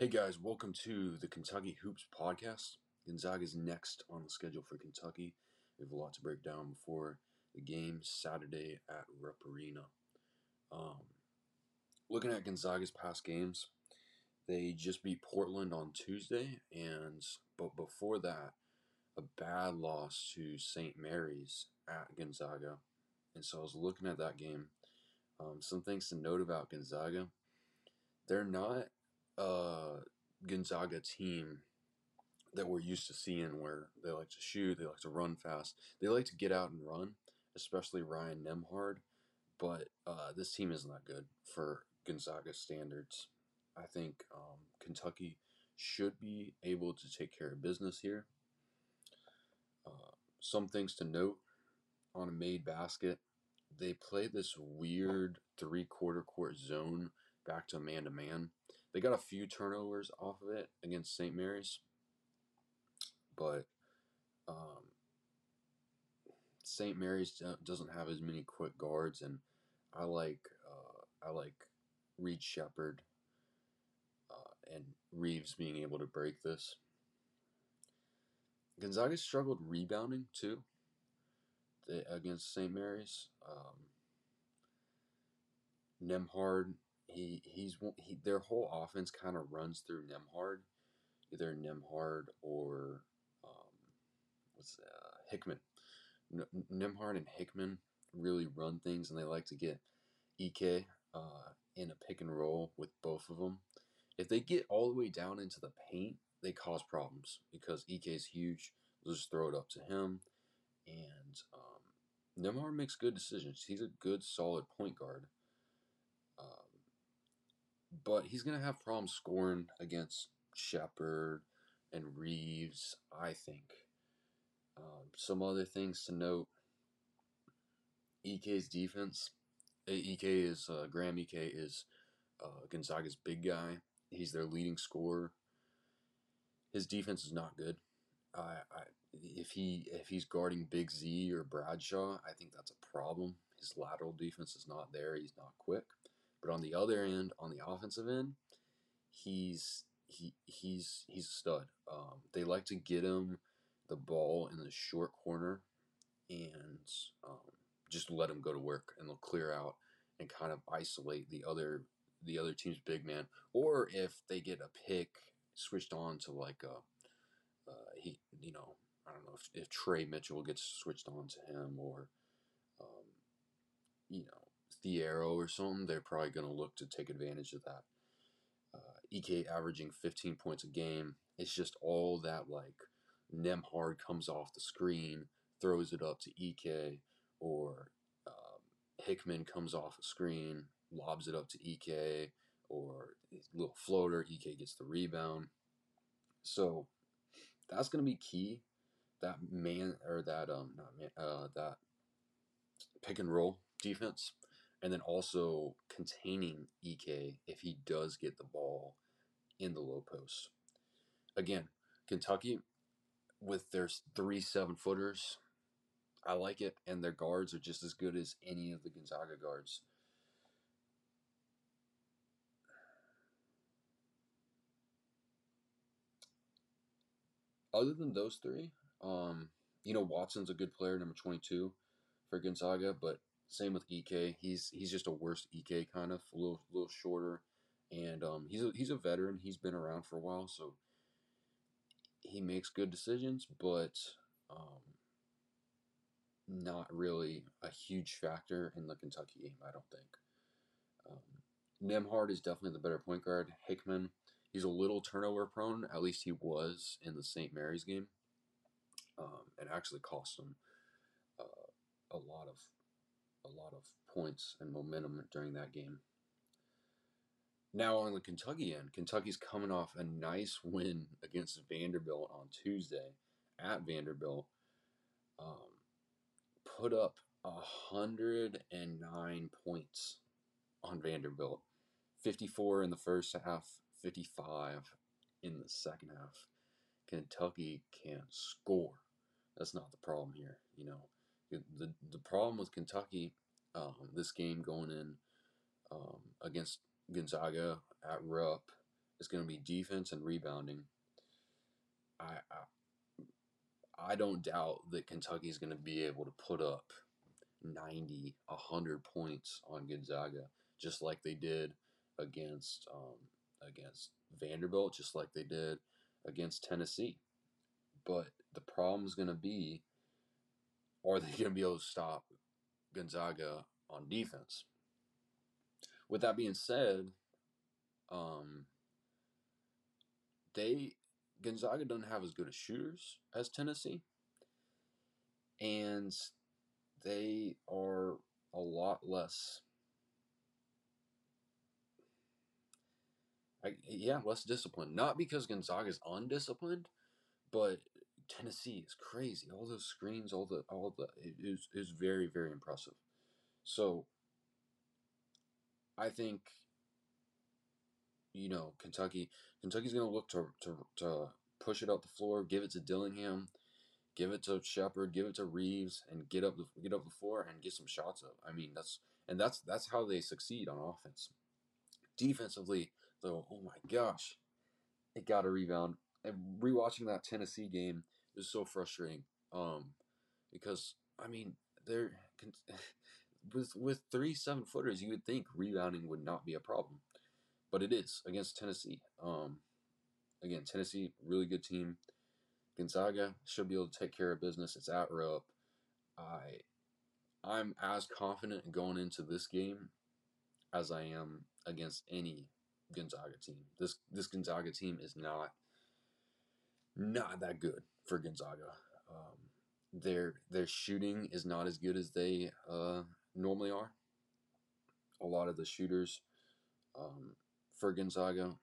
Hey guys, welcome to the Kentucky Hoops podcast. Gonzaga is next on the schedule for Kentucky. We have a lot to break down before the game Saturday at Rupp Arena. Um, looking at Gonzaga's past games, they just beat Portland on Tuesday, and but before that, a bad loss to St. Mary's at Gonzaga. And so I was looking at that game. Um, some things to note about Gonzaga: they're not a Gonzaga team that we're used to seeing, where they like to shoot, they like to run fast, they like to get out and run, especially Ryan Nembhard. But uh, this team isn't good for Gonzaga standards. I think um, Kentucky should be able to take care of business here. Uh, some things to note on a made basket they play this weird three quarter court zone back to man to man. They got a few turnovers off of it against St. Mary's, but um, St. Mary's doesn't have as many quick guards, and I like uh, I like Reed Sheppard uh, and Reeves being able to break this. Gonzaga struggled rebounding too against St. Mary's. Um, Nembhard, he he's he, their whole offense kind of runs through Nembhard, either Nembhard or um, what's uh, Hickman. N- Nembhard and Hickman really run things, and they like to get Ike uh, in a pick and roll with both of them. If they get all the way down into the paint, they cause problems because Ike is huge. Just throw it up to him and um, Nembhard makes good decisions. He's a good, solid point guard. But he's going to have problems scoring against Sheppard and Reeves, I think. Um, some other things to note Ike's defense. Ike is, uh, Graham Ike is uh, Gonzaga's big guy. He's their leading scorer. His defense is not good. I, I if he if he's guarding Big Z or Bradshaw, I think that's a problem. His lateral defense is not there. He's not quick. But on the other end, on the offensive end, he's he he's he's a stud. Um, they like to get him the ball in the short corner and um, just let him go to work, and they'll clear out and kind of isolate the other the other team's big man. Or if they get a pick switched on to like a uh, he you know I don't know if, if Tre Mitchell gets switched on to him or, um, you know, Thiero or something, they're probably going to look to take advantage of that. Uh, Ike averaging 15 points a game. It's just all that like Nembhard comes off the screen, throws it up to Ike, or um, Hickman comes off a screen, lobs it up to Ike, or little floater. Ike gets the rebound. So that's going to be key that man or that um not man, uh that pick and roll defense, and then also containing Ike if he does get the ball in the low post. Again, Kentucky with their three seven footers, I like it, and their guards are just as good as any of the Gonzaga guards. Other than those three, um, you know, Watson's a good player, number 22 for Gonzaga, but same with Ike. He's he's just a worse Ike kind of, a little little shorter, and um, he's a, he's a veteran. He's been around for a while, so he makes good decisions, but um, not really a huge factor in the Kentucky game. I don't think. Um, Nembhard is definitely the better point guard. Hickman, he's a little turnover prone. At least he was in the St. Mary's game um, and actually cost him uh, a lot of a lot of points and momentum during that game. Now on the Kentucky end, Kentucky's coming off a nice win against Vanderbilt on Tuesday at Vanderbilt. Um, put up hundred and nine points on Vanderbilt, fifty four in the first half, fifty five in the second half. Kentucky can't score that's not the problem here. You know, the the problem with Kentucky, um, this game going in um, against Gonzaga at Rupp, is going to be defense and rebounding. I, I I don't doubt that Kentucky is going to be able to put up 90, 100 points on Gonzaga, just like they did against um, against Vanderbilt, just like they did against Tennessee. But the problem is going to be are they going to be able to stop Gonzaga on defense? With that being said, um, they Gonzaga doesn't have as good as shooters as Tennessee, and they are a lot less. I, yeah, less disciplined. Not because Gonzaga is undisciplined, but Tennessee is crazy. All those screens, all the all the it is is very very impressive. So I think you know Kentucky Kentucky's going to look to, to to push it up the floor, give it to Dillingham, give it to Sheppard, give it to Reeves, and get up the get up the floor and get some shots up. I mean that's and that's that's how they succeed on offense. Defensively, though, oh my gosh, it got a rebound. And rewatching that Tennessee game is so frustrating. Um, because I mean they're with with three seven footers, you would think rebounding would not be a problem, but it is against Tennessee. Um, again, Tennessee, really good team. Gonzaga should be able to take care of business. It's at Rupp. I I'm as confident going into this game as I am against any Gonzaga team. This this Gonzaga team is not not that good for Gonzaga. Um, their their shooting is not as good as they uh, normally are. A lot of the shooters um, for Gonzaga,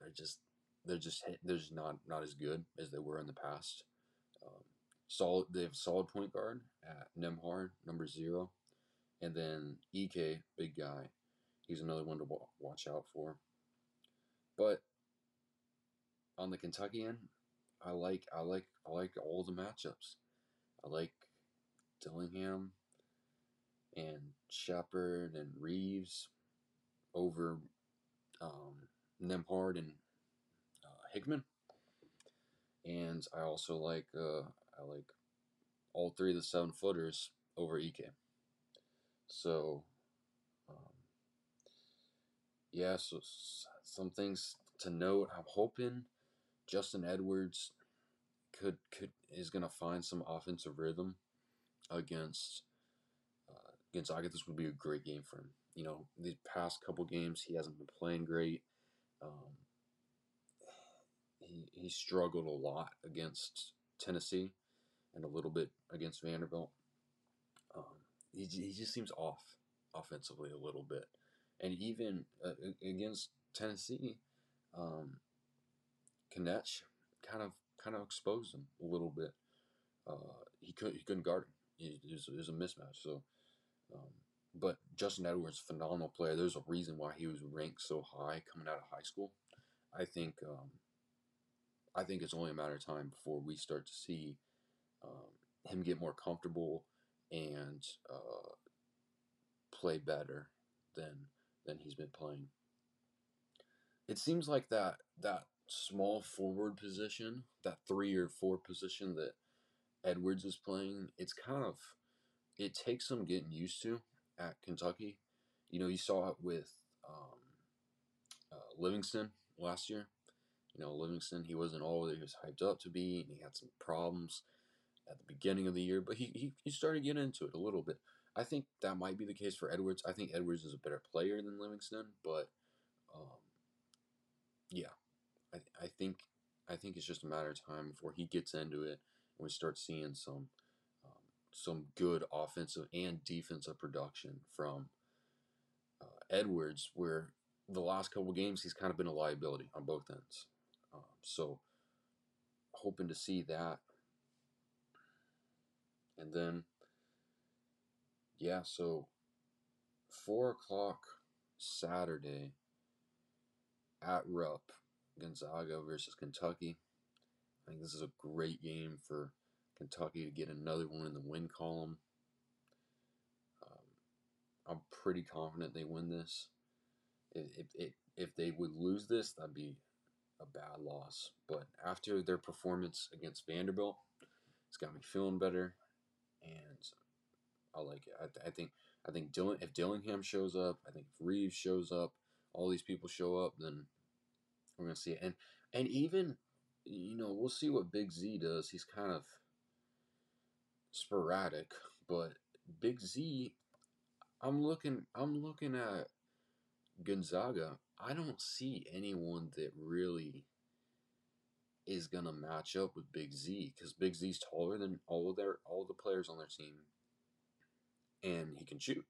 they're just they're just they're just not not as good as they were in the past. Um, solid, they have a solid point guard at Nembhard, number zero, and then Ike, big guy. He's another one to watch out for. But on the Kentucky end, I like I like I like all the matchups. I like Dillingham and Sheppard and Reeves over um, Nembhard and uh, Hickman. And I also like uh, I like all three of the seven footers over Ike. So um, yeah, so some things to note. I'm hoping Justin Edwards could could is going to find some offensive rhythm against uh, Gonzaga. This would be a great game for him. You know, these past couple games he hasn't been playing great. Um, he he struggled a lot against Tennessee and a little bit against Vanderbilt. Um, he he just seems off offensively a little bit, and even uh, against Tennessee, um, Knecht kind of kind of exposed him a little bit. Uh, he could he couldn't guard him. It was, it was a mismatch. So, um, but Justin Edwards, phenomenal player. There's a reason why he was ranked so high coming out of high school. I think um, I think it's only a matter of time before we start to see um, him get more comfortable and uh, play better than than he's been playing. It seems like that that small forward position, that three or four position that Edwards is playing, it's kind of it takes some getting used to at Kentucky. You know, you saw it with um, uh, Livingston last year. You know, Livingston, he wasn't all that he was hyped up to be, and he had some problems at the beginning of the year, but he, he, he started getting into it a little bit. I think that might be the case for Edwards. I think Edwards is a better player than Livingston, but um, yeah, I, I think I think it's just a matter of time before he gets into it and we start seeing some um, some good offensive and defensive production from uh, Edwards, where the last couple games he's kind of been a liability on both ends. Um, so hoping to see that, and then yeah, so four o'clock Saturday at Rupp Gonzaga versus Kentucky. I think this is a great game for Kentucky to get another one in the win column. Um, I'm pretty confident they win this. It, it, if they would lose this, that'd be a bad loss. But after their performance against Vanderbilt, it's got me feeling better, and I like it. I, I think I think Dylan if Dillingham shows up, I think if Reeves shows up, all these people show up, then we're gonna see it. And and even you know we'll see what Big Z does. He's kind of sporadic, but Big Z, I'm looking I'm looking at Gonzaga. I don't see anyone that really is gonna match up with Big Z because Big Z's taller than all of their all of the players on their team, and he can shoot.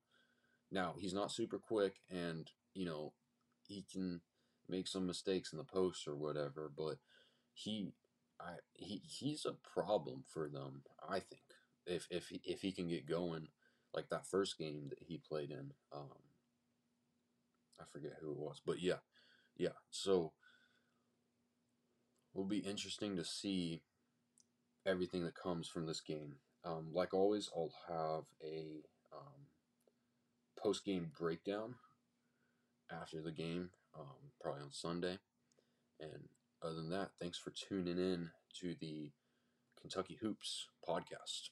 Now he's not super quick, and you know he can make some mistakes in the post or whatever, but he, I he he's a problem for them. I think if if he, if he can get going, like that first game that he played in, um, I forget who it was, but yeah, yeah. So will be interesting to see everything that comes from this game. Um, like always, I'll have a um, post game breakdown after the game, um, probably on Sunday. And other than that, thanks for tuning in to the Kentucky Hoops podcast.